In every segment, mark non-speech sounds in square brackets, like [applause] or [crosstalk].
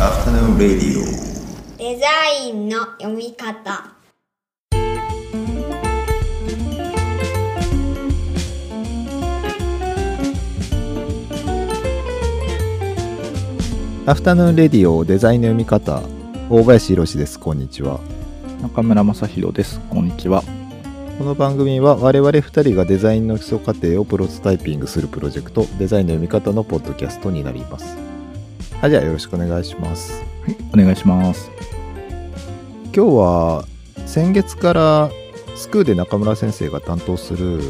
Afternoon Radio. デザインの読み方アフタヌーンレディオデザインの読み方大林博ですこんにちは中村正弘です。こんにちは。この番組は我々2人がデザインの基礎過程をプロトタイピングするプロジェクトデザインの読み方のポッドキャストになりますはいじゃあよろしくお願いします。お願いします。今日は先月からスクーで中村先生が担当する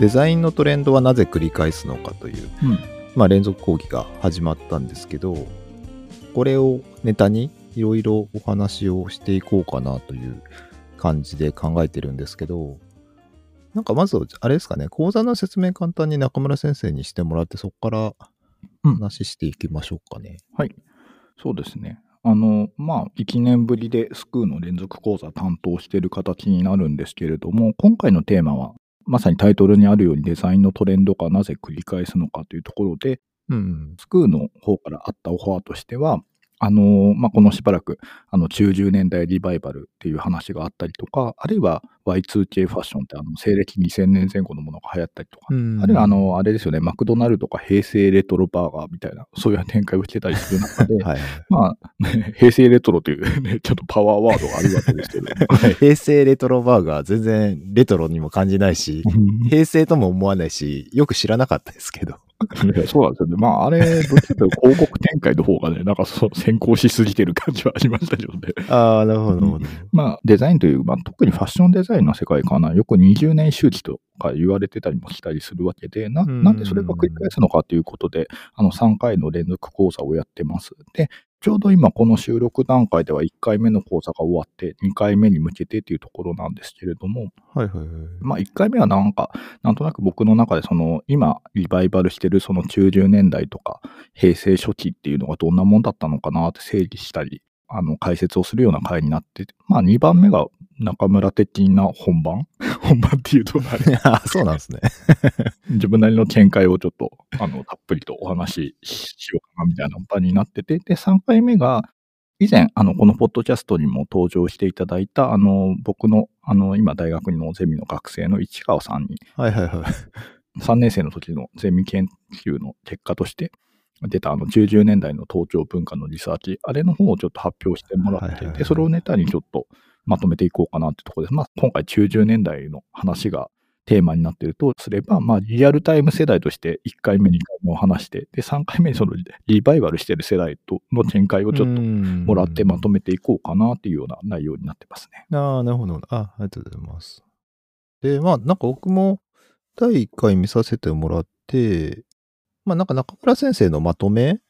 デザインのトレンドはなぜ繰り返すのかという、うん。まあ、連続講義が始まったんですけどこれをネタにいろいろお話をしていこうかなという感じで考えてるんですけどなんかまずあれですかね講座の説明簡単に中村先生にしてもらってそこからうん話していきましょうかね。はい。そうですね。あの、まあ、1年ぶりでスクーの連続講座担当している形になるんですけれども、今回のテーマは、まさにタイトルにあるようにデザインのトレンドがなぜ繰り返すのかというところで、うんスクーの方からあったオファーとしては、あのまあ、このしばらくあの中10年代リバイバルっていう話があったりとか、あるいは Y2K ファッションってあの西暦2000年前後のものが流行ったりとか、うん。あるいはあのあれですよね、マクドナルドか平成レトロバーガーみたいな、そういう展開をしてたりする中で、[laughs] はいまあ、ね平成レトロという、ね、ちょっとパワーワードがあるわけですけど、[laughs] 平成レトロバーガー全然レトロにも感じないし、平成とも思わないし、よく知らなかったですけど。そうなんですよね。まあ、あれ、どっちかというと広告展開の方がね、なんかそう先行しすぎてる感じはありましたけどね。[laughs] ああ、なるほど、なるほど。まあ、デザインという、まあ、特にファッションデザインの世界かな、よく20年周期とか言われてたりもしたりするわけで、なうんなんでそれが繰り返すのかということで、あの3回の連続講座をやってます。で、ちょうど今この収録段階では1回目の講座が終わって、2回目に向けてというところなんですけれども、はいはいはい。まあ1回目はなんか、なんとなく僕の中でその今リバイバルしてるその90年代とか平成初期っていうのがどんなもんだったのかなって整理したり、あの解説をするような回になってて、まあ2番目が中村的な本番？[laughs] 本番っていうと [laughs] あれあそうなんですね。[laughs] 自分なりの見解をちょっとあのたっぷりとお話ししようかなみたいな場になってて、で、3回目が以前、あの、このポッドキャストにも登場していただいた、あの、僕の、あの、今大学のゼミの学生の市川さんにはいはいはい。3年生の時のゼミ研究の結果として出たあの90年代の東京文化のリサーチ、あれの方をちょっと発表してもらっていて、それをネタにちょっとまとめていこうかなってところです。まあ、今回90年代の話がテーマになっているとすれば、まあ、リアルタイム世代として1回目、2回目を話して、で、3回目にそのリバイバルしている世代との見解をちょっともらってまとめていこうかなっていうような内容になってますね。ああ、なるほど。あありがとうございます。で、まあ、なんか僕も第1回見させてもらって、まあ、なんか中村先生のまとめ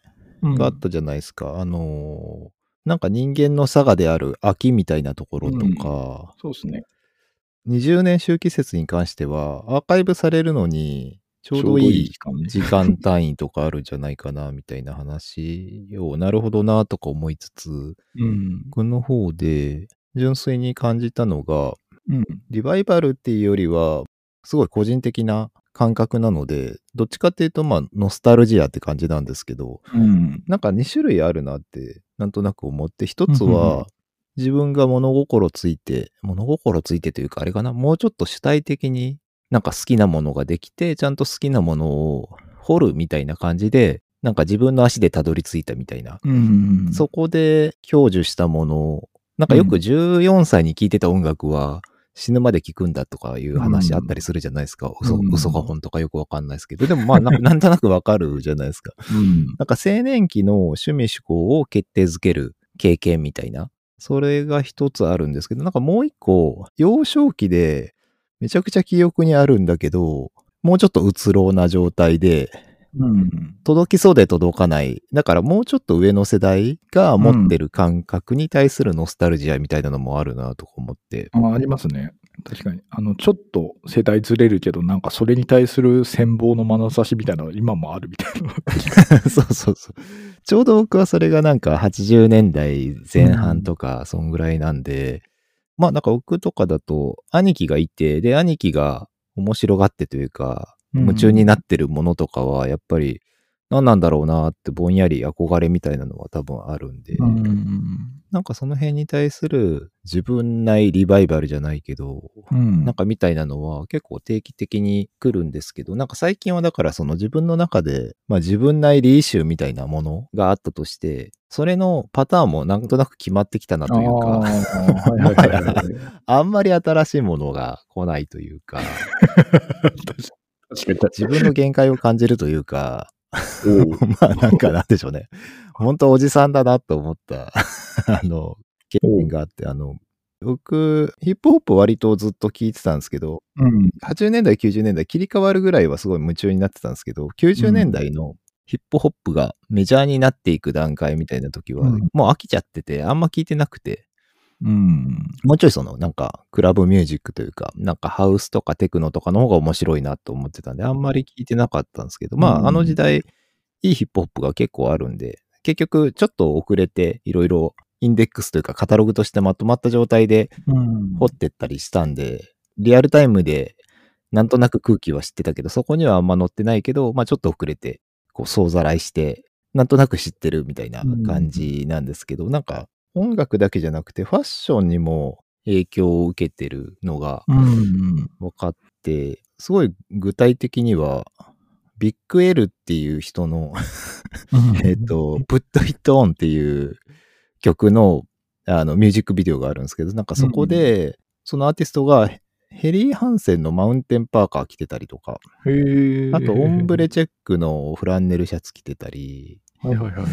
があったじゃないですか。あのーなんか人間の差がである秋みたいなところとか、そうですね。20年周期説に関しては、アーカイブされるのに、ちょうどいい時間ね時間単位とかあるんじゃないかな、みたいな話を、なるほどな、とか思いつつ、うん。僕の方で純粋に感じたのが、うん。リバイバルっていうよりは、すごい個人的な感覚なので、どっちかっていうと、まあ、ノスタルジアって感じなんですけど、うん。なんか2種類あるなって、なんとなく思って、一つは、自分が物心ついて、物心ついてというか、あれかな、もうちょっと主体的になんか好きなものができて、ちゃんと好きなものを掘るみたいな感じで、なんか自分の足でたどり着いたみたいな。うん。そこで享受したものを、なんかよくうん14歳に聴いてた音楽は死ぬまで聴くんだとかいう話あったりするじゃないですか。嘘うん嘘か本当かよくわかんないですけど、でもまあな [laughs] なんとなくわかるじゃないですか。うん。なんか青年期の趣味思考を決定づける経験みたいな。それが一つあるんですけど、なんかもう一個、幼少期でめちゃくちゃ記憶にあるんだけど、もうちょっとうつろうな状態で、うん。届きそうで届かない。だからもうちょっと上の世代が持ってる感覚に対するノスタルジアみたいなのもあるなとか思って。あありますね。確かに。あの、ちょっと世代ずれるけど、なんかそれに対する羨望の眼差しみたいなのが今もあるみたいな。[laughs] そうそうそう。ちょうど僕はそれがなんか80年代前半とか、そんぐらいなんで、まあなんか僕とかだと、兄貴がいて、で、兄貴が面白がってというか、夢中になってるものとかは、やっぱり、何なんだろうなってぼんやり憧れみたいなのは多分あるんで、うん。なんかその辺に対する自分内リバイバルじゃないけど、うん。なんかみたいなのは結構定期的に来るんですけど、なんか最近はだからその自分の中で、まあ自分内リーシューみたいなものがあったとして、それのパターンもなんとなく決まってきたなというか、あんまり新しいものが来ないというか、[laughs] 確。自分の限界を感じるというか、[laughs] まあなんかなんでしょうね。本当おじさんだなと思った、[laughs] あの、経験があって、あの、僕、ヒップホップ割とずっと聞いてたんですけど、うん。80年代、90年代切り替わるぐらいはすごい夢中になってたんですけど、90年代のヒップホップがメジャーになっていく段階みたいな時は、うん。もう飽きちゃってて、あんま聞いてなくて、うん。もうちょいその、なんか、クラブミュージックというか、なんかハウスとかテクノとかの方が面白いなと思ってたんで、あんまり聞いてなかったんですけど、まうん。あ、あの時代、いいヒップホップが結構あるんで、結局、ちょっと遅れて、いろいろインデックスというか、カタログとしてまとまった状態でうん。掘ってったりしたんで、リアルタイムで、なんとなく空気は知ってたけど、そこにはあんま載ってないけど、まあちょっと遅れて、こう、総ざらいして、なんとなく知ってるみたいな感じなんですけど、なんか、音楽だけじゃなくて、ファッションにも影響を受けてるのがうん。分かって、すごい具体的には、ビッグ L っていう人の、えっと、Put It On っていう曲の、あの、ミュージックビデオがあるんですけど、なんかそこで、そのアーティストが、ヘリー・ハンセンのマウンテンパーカー着てたりとか。あと、オンブレチェックのフランネルシャツ着てたり、はいはいはいはい。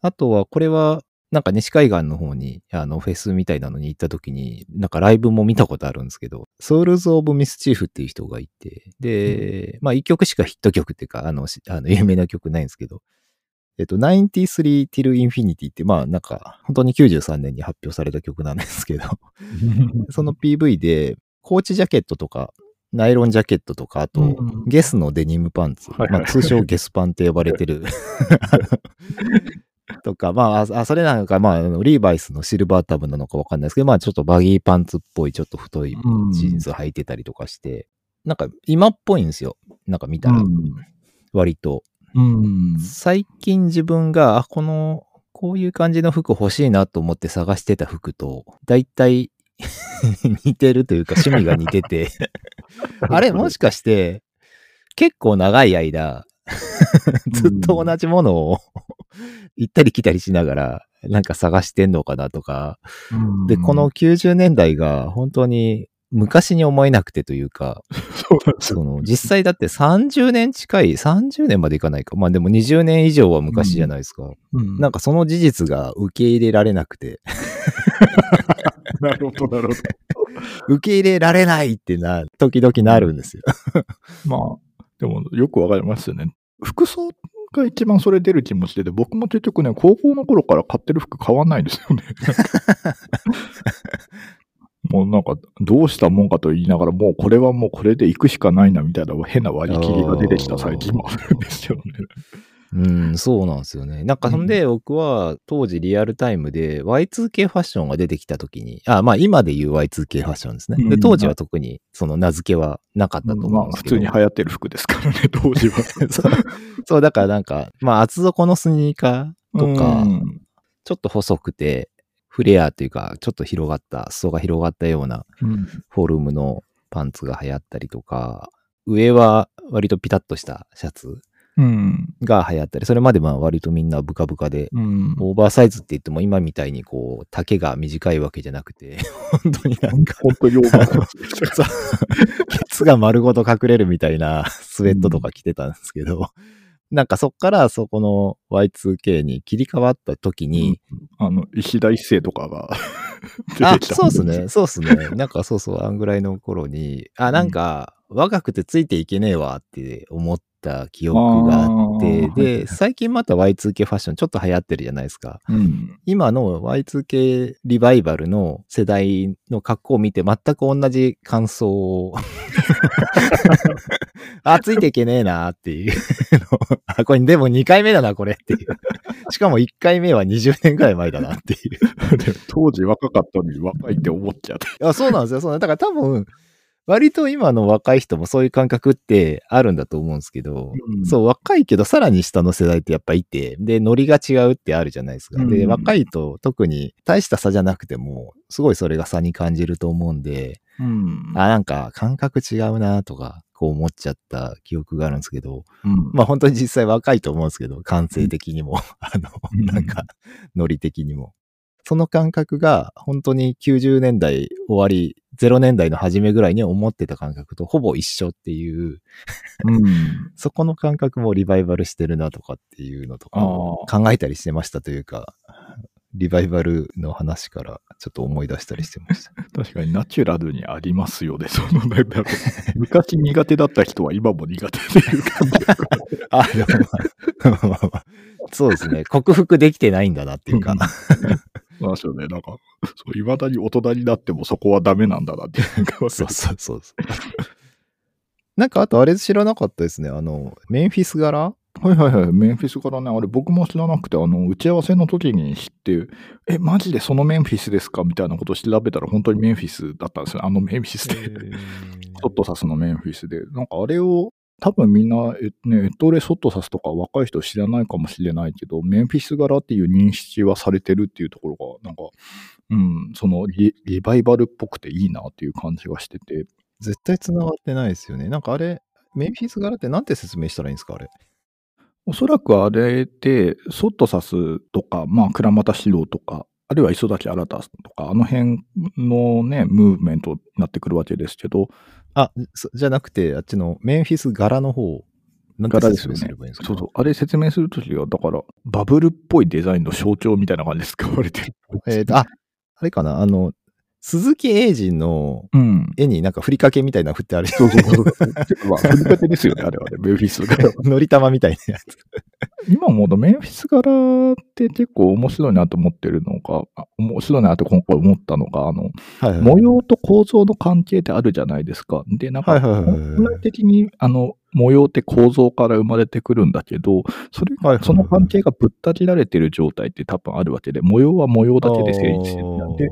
あとは、これは、なんか西海岸の方に、あの、フェスみたいなのに行った時に、なんかライブも見たことあるんですけど、ソウルズ・オブ・ミスチーフっていう人がいて、で、まあ一曲しかヒット曲っていうか、あの、しあの有名な曲ないんですけど、えっと、93 till Infinity って、まあなんか、本当に93年に発表された曲なんですけど、[laughs] その PV で、コーチジャケットとか、ナイロンジャケットとか、あと、うん。ゲスのデニムパンツ、はいはい。まあ、通称ゲスパンって呼ばれてる、[laughs] [laughs] とか、まあ、あ、あそれなのか、まあリーバイスのシルバータブなのかわかんないですけど、まあ、ちょっとバギーパンツっぽい、ちょっと太いうんジーンズ履いてたりとかして、なんか、今っぽいんですよ。なんか見たら、割と。うん。最近自分が、あ、この、こういう感じの服欲しいなと思って探してた服と、だいたい似てるというか趣味が似てて、[laughs] あれもしかして、結構長い間、[laughs] ずっと同じものを [laughs] 行ったり来たりしながら、なんか探してんのかなとか、うんで、この、90年代が本当に昔に思えなくてというか、その、実際だって30年近い、30年までいかないか。まあでも20年以上は昔じゃないですか。うんなんかその事実が受け入れられなくて、[laughs] なるほど、なるほど。受け入れられないってな、時々なるんですよ。まあ、でもよくわかりますよね。服装が一番それ出る気もしてて、僕も結局ね、高校の頃から買ってる服変わんないんですよね。[laughs] もうなんか、どうしたもんかと言いながら、もうこれはもうこれで行くしかないなみたいな変な割り切りが出てきた最近もあるんですよね。うん、そうなんですよね。なんかそんで僕は当時リアルタイムで Y2K ファッションが出てきた時に、あ、まあ今で言う Y2K ファッションですね。で、うん当時は特にその名付けはなかったと思まあ、うんですけど。普通に流行ってる服ですからね、[laughs] 当時は。そう、そうだからなんか、まあ厚底のスニーカーとか、うんちょっと細くて、フレアというか、ちょっと広がった、裾が広がったようなうんフォルムのパンツが流行ったりとか、上は割とピタッとしたシャツうん。が流行ったり、それまでまあ割とみんなブカブカで、うん。オーバーサイズって言っても今みたいにこう、丈が短いわけじゃなくて、[laughs] 本当になんか、本当にオーバーサイズ。ケツが丸ごと隠れるみたいなスウェットとか着てたんですけど、なんかそっからそこの Y2K に切り替わった時に、あの、石田一世とかが [laughs] 出あてき、た。そうっすね、そうっすね。なんかそうそう、あんぐらいの頃に、あ、なんか、若くてついていけねえわって思った記憶があってで、最近また Y2K ファッションちょっと流行ってるじゃないですか。うん。今の Y2K リバイバルの世代の格好を見て全く同じ感想を [laughs] あ、ついていけねえなっていうの [laughs] あ、これでも2回目だな、これっていう。しかも1回目は20年くらい前だなっていう。[laughs] で当時若かったのに若いって思っちゃう。いや、そうなんですよ。そうなんだから多分、割と今の若い人もそういう感覚ってあるんだと思うんですけど、うんそう、若いけどさらに下の世代ってやっぱいて、で、ノリが違うってあるじゃないですか。で、うん若いと特に大した差じゃなくても、すごいそれが差に感じると思うんで、うん。あ、なんか感覚違うなとか、こう思っちゃった記憶があるんですけど、うんまあ本当に実際若いと思うんですけど、感性的にも、[laughs] あの、うんなんか、ノリ的にも。その感覚が本当に90年代終わり、0年代の初めぐらいに思ってた感覚とほぼ一緒っていう、うん。[laughs] そこの感覚もリバイバルしてるなとかっていうのとか考えたりしてましたというか、リバイバルの話からちょっと思い出したりしてました。[laughs] 確かにナチュラルにありますよね。そのなんだろう昔苦手だった人は今も苦手っていう感じ [laughs] そうですね。克服できてないんだなっていうか。まあそうね、なんか、[laughs] そう、未だに大人になってもそこはダメなんだなっていうか、そうそうそう。なんかあとあれ知らなかったですね。あの、メンフィス柄？はいはいはい。メンフィスからね、あれ僕も知らなくて、あの、打ち合わせの時に知って、え、マジでそのメンフィスですか？みたいなことを調べたら本当にメンフィスだったんですよ。あのメンフィスで。ソットサスのメンフィスで。なんかあれを、多分みんな、えね、エットーレ・ソットサスとか若い人知らないかもしれないけど、メンフィス柄っていう認識はされてるっていうところが、なんか、うん、そのリリバイバルっぽくていいなっていう感じがしてて。絶対繋がってないですよね。なんかあれ、メンフィス柄ってなんて説明したらいいんですかあれ？おそらくあれで、ソットサスとか、まあ、倉俣史郎とか、あるいは磯崎新とか、あの辺のね、ムーブメントになってくるわけですけど、あ、そじゃなくて、あっちのメンフィス柄の方、なんて説柄ですよね明すればいいんですか？そうそう。あれ説明するときは、だから、バブルっぽいデザインの象徴みたいな感じで使われてる。[laughs] えーと、あ、あれかなあの、鈴木英二のうん。絵になんかふりかけみたいなの振ってある。そうそうそう。[laughs] まあ、ふりかけですよね、あれはね、メンフィス柄は。[laughs] のり玉みたいなやつ。今思うと、メンフィス柄って結構面白いなと思ってるのが、あ面白いなと今回思ったのが、あの、はいはい。模様と構造の関係ってあるじゃないですか。で、なんか、本来的に、あの、模様って構造から生まれてくるんだけど、それはいはいはいその関係がぶった切られてる状態って多分あるわけで、模様は模様だけで成立してるんで、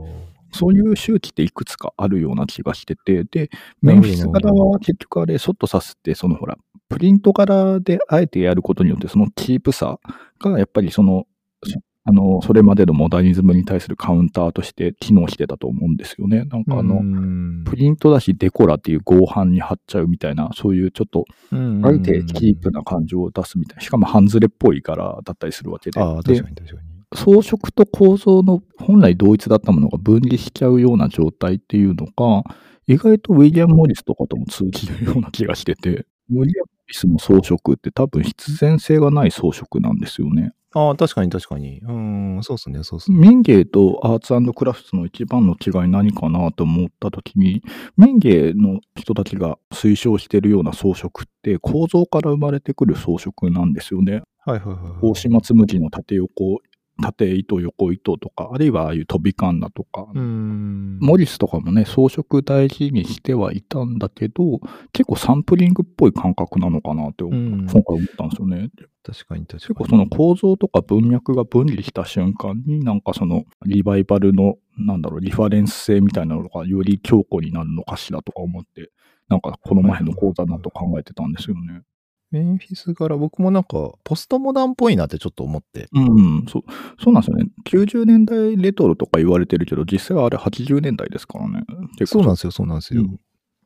そういう周期っていくつかあるような気がしてて、で、メンフィス柄は結局あれ、ソッとさすって、そのほら、プリント柄であえてやることによって、そのチープさがやっぱりその、そあの、それまでのモダニズムに対するカウンターとして機能してたと思うんですよね。なんかあの、のプリントだしデコラっていう合板に貼っちゃうみたいな、そういうちょっと、あえてチープな感情を出すみたいな、しかも半ズレっぽい柄だったりするわけで。ああ、で確かに確かに。装飾と構造の本来同一だったものが分離しちゃうような状態っていうのが、意外とウィリアム・モリスとかとも通じるような気がしてて、ウィリアム・モリスの装飾って多分必然性がない装飾なんですよね。ああ、確かに確かに。うん、そうっすね、そうっすね。民芸とアーツクラフトの一番の違い何かなと思った時に、民芸の人たちが推奨しているような装飾って構造から生まれてくる装飾なんですよね。はいはいはい。大島紬の縦横、縦糸、横糸とか、あるいはああいう飛びカンナとか、うん。モリスとかもね、装飾大事にしてはいたんだけど、結構サンプリングっぽい感覚なのかなって、うん今回思ったんですよね。確かに確かに。結構その構造とか文脈が分離した瞬間に、なんかそのリバイバルの、なんだろう、リファレンス性みたいなのがより強固になるのかしらとか思って、なんかこの前の講座だと考えてたんですよね。メンフィス柄、僕もなんか、ポストモダンっぽいなってちょっと思って。うん、そう、そうなんですよね。90年代レトロとか言われてるけど、実際はあれ80年代ですからね。そうなんですよ、そうなんですよ。うん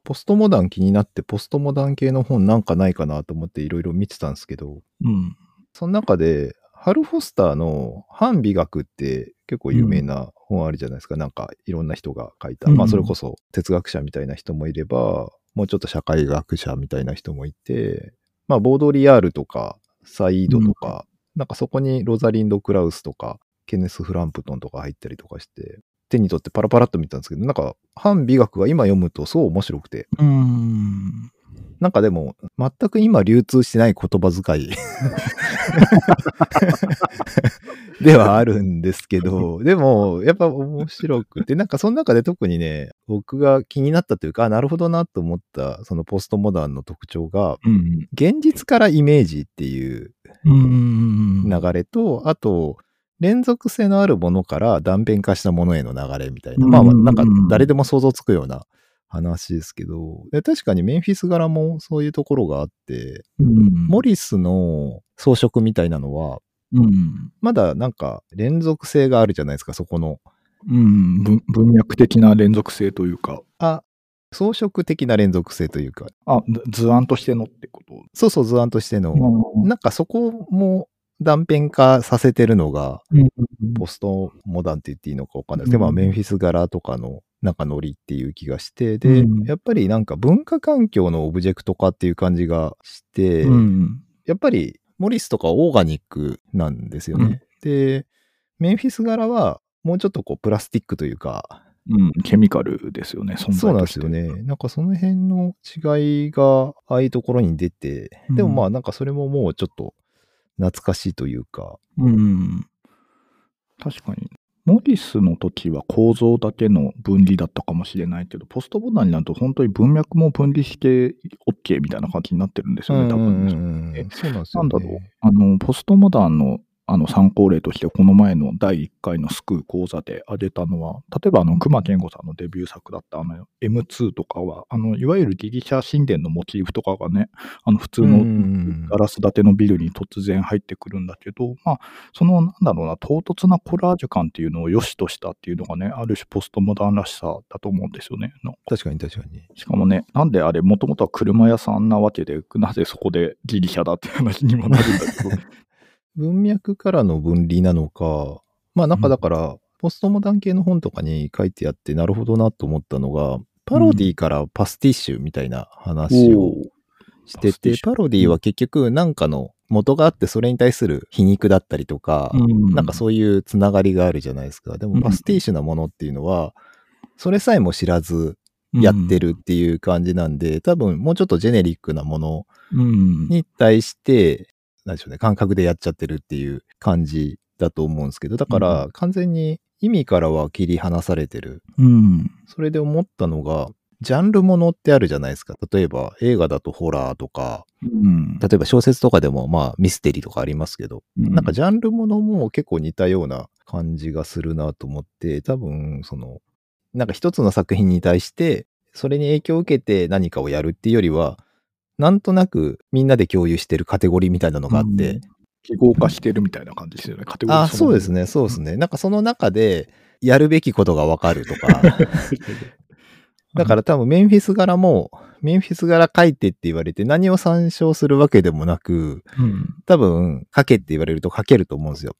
ポストモダン気になって、ポストモダン系の本なんかないかなと思っていろいろ見てたんですけど、うん。その中で、ハル・フォスターの反美学って結構有名な本あるじゃないですか。なんかいろんな人が書いた。うんまあそれこそ哲学者みたいな人もいれば、もうちょっと社会学者みたいな人もいて、まあボードリアールとかサイードとか、なんかそこにロザリンド・クラウスとか、ケネス・フランプトンとか入ったりとかして、手に取ってパラパラっと見たんですけど、なんか反美学が今読むとすごい面白くて、うん。なんかでも、全く今流通してない言葉遣い [laughs] ではあるんですけど、でも、やっぱ面白くて、なんかその中で特にね、僕が気になったというか、あなるほどなと思った、そのポストモダンの特徴が、うん。現実からイメージっていううん。流れと、あと、連続性のあるものから断片化したものへの流れみたいな。うんまあ、なんか誰でも想像つくような話ですけど、で確かにメンフィス柄もそういうところがあって、うんモリスの装飾みたいなのは、うん。まだなんか連続性があるじゃないですか、そこの。うん。文文脈的な連続性というか、あ、装飾的な連続性というか、あ、図図案としてのってこと？そうそう図案としての、うんなんかそこも断片化させてるのが、ポストモダンって言っていいのかわかんないですけど、うんまあメンフィス柄とかのなんかノリっていう気がして、で、うんやっぱりなんか文化環境のオブジェクト化っていう感じがして、うん。やっぱりモリスとかオーガニックなんですよね。で、メンフィス柄はもうちょっとこうプラスティックというか、うん。ケミカルですよね、そうなんですよね。なんかその辺の違いがああいうところに出て、でもまあなんかそれももうちょっと懐かしいというか、うん。確かに。モリスの時は構造だけの分離だったかもしれないけど、ポストボタンになると本当に文脈も分離して OK みたいな感じになってるんですよね、多分そうなんですよね。なんだろう。あの、ポストモダンのあの参考例として、この前の第1回のスクー講座で挙げたのは、例えばあの、熊健吾さんのデビュー作だったあの M2 とかは、あの、いわゆるギリシャ神殿のモチーフとかがね、あの、普通のんガラス建てのビルに突然入ってくるんだけど、まあ、その、なんだろうな、唐突なコラージュ感っていうのを良しとしたっていうのがね、ある種ポストモダンらしさだと思うんですよね。の確かに確かに。しかもね、なんであれ、もともとは車屋さんなわけで、なぜそこでギリシャだって話にもなるんだけど、[laughs] 文脈からの分離なのか、まあなんかだから、ポストモダン系の本とかに書いてあって、なるほどなと思ったのが、パロディからパスティッシュみたいな話をしててパロディは結局なんかの元があって、それに対する皮肉だったりとか、うん。なんかそういうつながりがあるじゃないですか。でうん。もパスティッシュなものっていうのは、それさえも知らずやってるっていう感じなんで、多分もうちょっとジェネリックなものうん。に対して、なんでしょうね、感覚でやっちゃってるっていう感じだと思うんですけど、だから完全に意味からは切り離されてる。うん。それで思ったのが、ジャンルものってあるじゃないですか。例えば映画だとホラーとか、うん。例えば小説とかでもまあミステリーとかありますけど、なんかジャンルものも結構似たような感じがするなと思って、多分その、なんか一つの作品に対して、それに影響を受けて何かをやるっていうよりは、なんとなくみんなで共有してるカテゴリーみたいなのがあって、うん記号化してるみたいな感じですよね、カテゴリーあ、そうですね、そうですね。なんかその中でやるべきことがわかるとか、[laughs] だから多分メンフィス柄も、メンフィス柄書いてって言われて何を参照するわけでもなく、うん。多分書けって言われると書けると思うんですよ。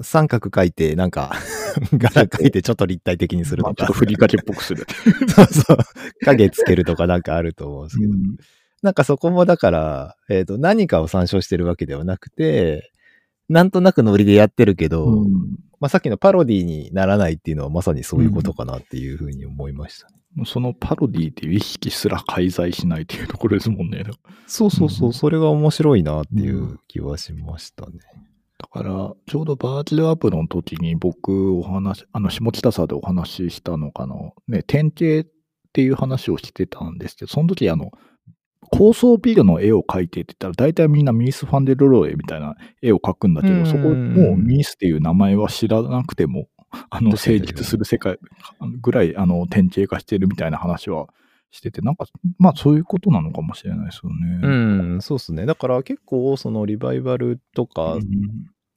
三角書いて、なんか、[laughs] 柄書いてちょっと立体的にするとかまあちょっと。ふりかけっぽくする。[laughs] そうそう。影つけるとかなんかあると思うんですけど。うんなんかそこもだから、えっ、と、何かを参照してるわけではなくて、なんとなくノリでやってるけど、うんまあさっきのパロディにならないっていうのはまさにそういうことかなっていうふうに思いましたね。もうそのパロディっていう意識すら介在しないっていうところですもんね。そうそうそう、うんそれが面白いなっていう気はしましたね。だから、ちょうどバーチャルアップの時に僕お話、あの、下北沢でお話ししたのかな、ね、典型っていう話をしてたんですけど、その時あの、高層ビルの絵を描いてって言ったら、大体みんなミース・ファンデルローエみたいな絵を描くんだけど、うんそこもうミースっていう名前は知らなくても、あの、成立する世界ぐらい、あの、典型化してるみたいな話はしてて、なんか、まあそういうことなのかもしれないですよね。うん、そうですね。だから結構そのリバイバルとか、うん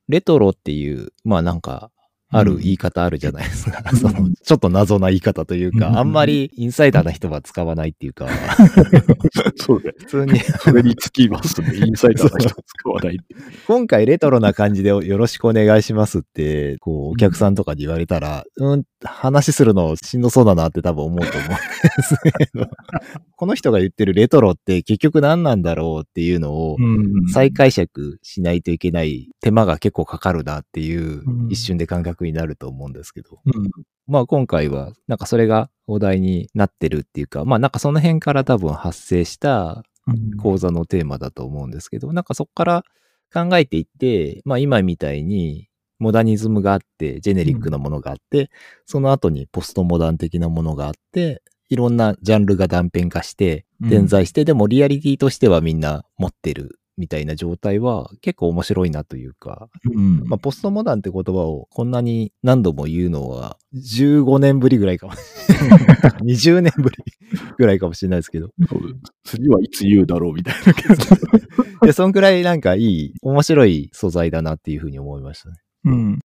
レトロっていう、まあなんか、ある言い方あるじゃないですか。うん。[laughs] そのちょっと謎な言い方といううん。か、あんまりインサイダーな人は使わないっていうか、[laughs] そうね。普通に、それにつきますね。インサイダーの人は使わない。[laughs] 今回レトロな感じでよろしくお願いしますって、こう、お客さんとかに言われたら、うん、話するのしんどそうだなって多分思うと思うんですけど、この人が言ってるレトロって結局何なんだろうっていうのを、うん。再解釈しないといけない手間が結構かかるなっていううん。一瞬で感覚になると思うんですけど、うん。まあ今回はなんかそれがお題になってるっていうか、まあなんかその辺から多分発生した講座のテーマだと思うんですけど、なんかそこから考えていって、まあ今みたいにモダニズムがあって、ジェネリックなものがあって、その後にポストモダン的なものがあって、いろんなジャンルが断片化して、うん。点在して、でもリアリティとしてはみんな持ってるみたいな状態は結構面白いなというか、うん。まあ、ポストモダンって言葉をこんなに何度も言うのは15年ぶりぐらいかも。[laughs] 20年ぶりぐらいかもしれないですけど。次はいつ言うだろうみたいなけど。で、そんくらいなんかいい、面白い素材だなっていうふうに思いましたね。うん。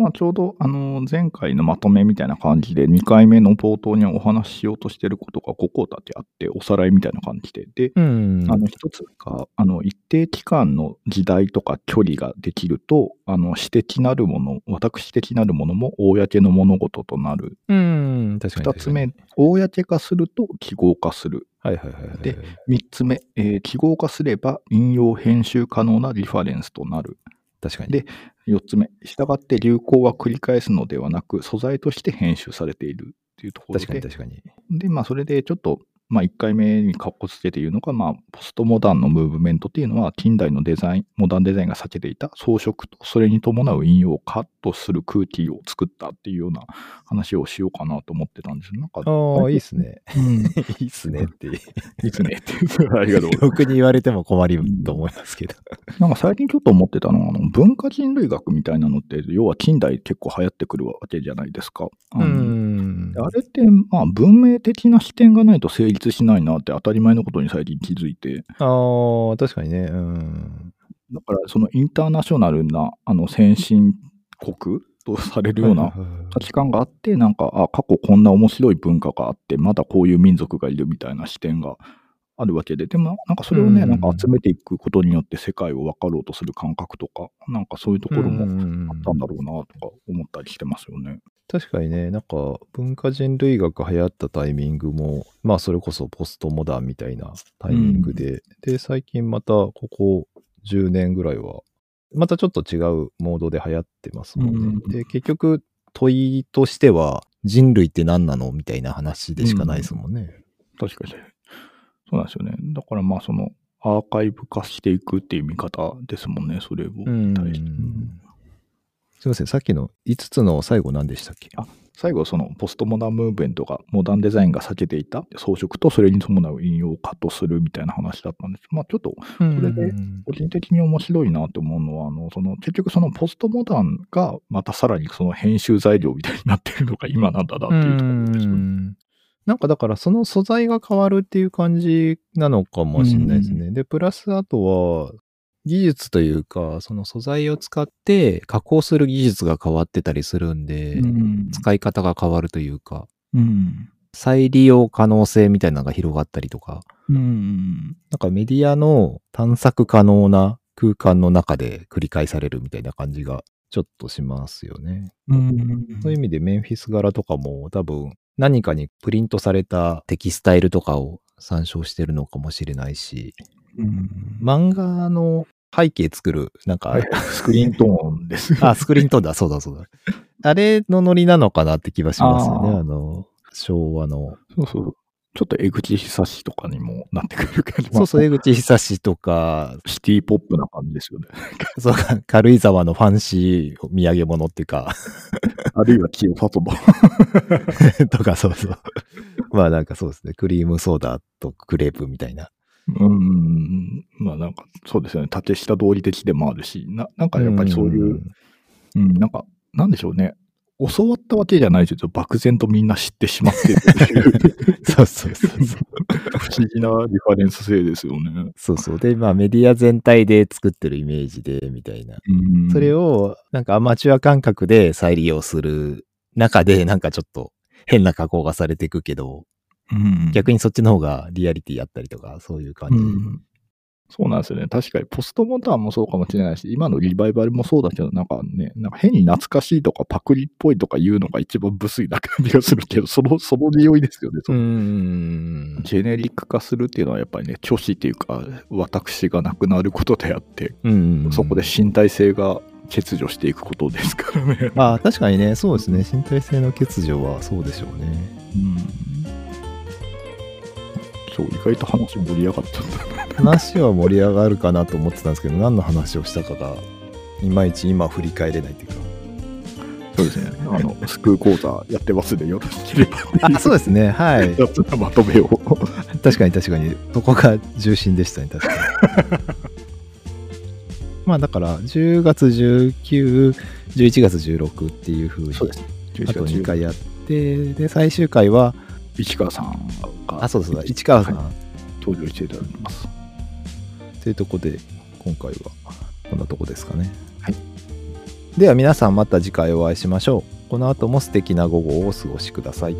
まあちょうど、あの、前回のまとめみたいな感じで、2回目の冒頭にお話ししようとしてることが5個立てあって、おさらいみたいな感じで。で、うんあの、一つが、あの、一定期間の時代とか距離ができると、あの、私的なるもの、私的なるものも公の物事となる。うん、確かに。二つ目、公化すると記号化する。はいはいはいはい。で三つ目、えー記号化すれば引用編集可能なリファレンスとなる。確かに。で四つ目、したがって流行は繰り返すのではなく、素材として編集されているっていうところで。確かに確かに。で、まあ、それでちょっと、まあ、1回目にかっこつけて言うのが、まあ、ポストモダンのムーブメントっていうのは、近代のデザイン、モダンデザインが避けていた装飾と、それに伴う引用をカットする空気を作ったっていうような話をしようかなと思ってたんですよ。なんか、ああ、いいっすね。うん。[laughs] いいっすねって。[laughs] いいつねって。[laughs] ありがとうございます。僕に言われても困ると思いますけど。なんか最近ちょっと思ってたのは、あの文化人類学みたいなのって、要は近代結構流行ってくるわけじゃないですか。あのんあれって、まあ、文明的な視点がないと成立しないなって当たり前のことに最近気づいて、ああ、確かにね。うん。だからそのインターナショナルなあの先進国とされるような価値観があって、なんか、あ、過去こんな面白い文化があって、まだこういう民族がいるみたいな視点があるわけで、でもなんかそれをね、うんなんか集めていくことによって世界を分かろうとする感覚とか、なんかそういうところもあったんだろうなとか思ったりしてますよね。確かにね、なんか文化人類学流行ったタイミングも、まあそれこそポストモダンみたいなタイミングで、で、最近またここ10年ぐらいは、またちょっと違うモードで流行ってますもんね。うんで、結局問いとしては、人類って何なのみたいな話でしかないですもんね。確かに。そうなんですよね。だからまあそのアーカイブ化していくっていう見方ですもんね、それをうん対して。すいません、さっきの5つの最後何でしたっけ？あ最後、そのポストモダンムーブメントがモダンデザインが避けていた装飾とそれに伴う引用をカットするみたいな話だったんです。まあちょっとそれで個人的に面白いなって思うのは、あの、その結局そのポストモダンがまたさらにその編集材料みたいになってるのが今なんだなっていうところですよね。なんかだからその素材が変わるっていう感じなのかもしれないですね。で、プラスあとは技術というか、その素材を使って加工する技術が変わってたりするんで、うん使い方が変わるというか、うん。再利用可能性みたいなのが広がったりとか、うん。なんかメディアの探索可能な空間の中で繰り返されるみたいな感じがちょっとしますよね。うん。そういう意味でメンフィス柄とかも多分何かにプリントされたテキスタイルとかを参照してるのかもしれないし、うん漫画の背景作る、なんか、はい、スクリーントーンです。あ、スクリーントーンだ、そうだそうだ。あれのノリなのかなって気がしますよね、あの、昭和の。そうそう。ちょっと江口久志とかにもなってくる感じ。そうそう、まあ江口久志とか、シティポップな感じですよね。そうか、軽井沢のファンシー土産物っていうか、あるいは清里も。[laughs] とかそうそう。まあなんかそうですね、クリームソーダとクレープみたいな。うん。まあなんか、そうですよね。縦下通り的でもあるし、ななんかやっぱりそういう、んうん、なんか、なんでしょうね。教わったわけじゃないですけど、漠然とみんな知ってしまってるってい [laughs] うそうそうそう。不思議なリファレンス性ですよね。そうそう。で、まあメディア全体で作ってるイメージで、みたいな。うん、それを、なんかアマチュア感覚で再利用する中で、なんかちょっと変な加工がされていくけど、うん、逆にそっちの方がリアリティあったりとか、そういう感じ。うんそうなんですよね。確かに、ポストモダンもそうかもしれないし、今のリバイバルもそうだけど、なんかね、なんか変に懐かしいとかパクリっぽいとか言うのが一番無粋な感じがするけど、その、その匂いですよね。そのん。ジェネリック化するっていうのはやっぱりね、虚子っていうか、私がなくなることであって、うん。そこで身体性が欠如していくことですからね。あ [laughs] あ、確かにね、そうですね。身体性の欠如はそうでしょうね。うん。そう、意外と話盛り上がっちゃった。話は盛り上がるかなと思ってたんですけど、何の話をしたかが、いまいち今振り返れないっていうか。そうですね。あの、スクー講座やってますで、よろしければ。あ、そうですね。はい。[laughs] まとめを。確かに確かに。そこが重心でしたね、確かに。まあだから10月19、11月16っていう風に、そうですね。あと2回やって、で、最終回は、市川さんがあ、そうだそうだ、市川さん、は登場していただきます。というとこで、今回はこんなとこですかね。はい。では皆さんまた次回お会いしましょう。この後も素敵な午後をお過ごしください。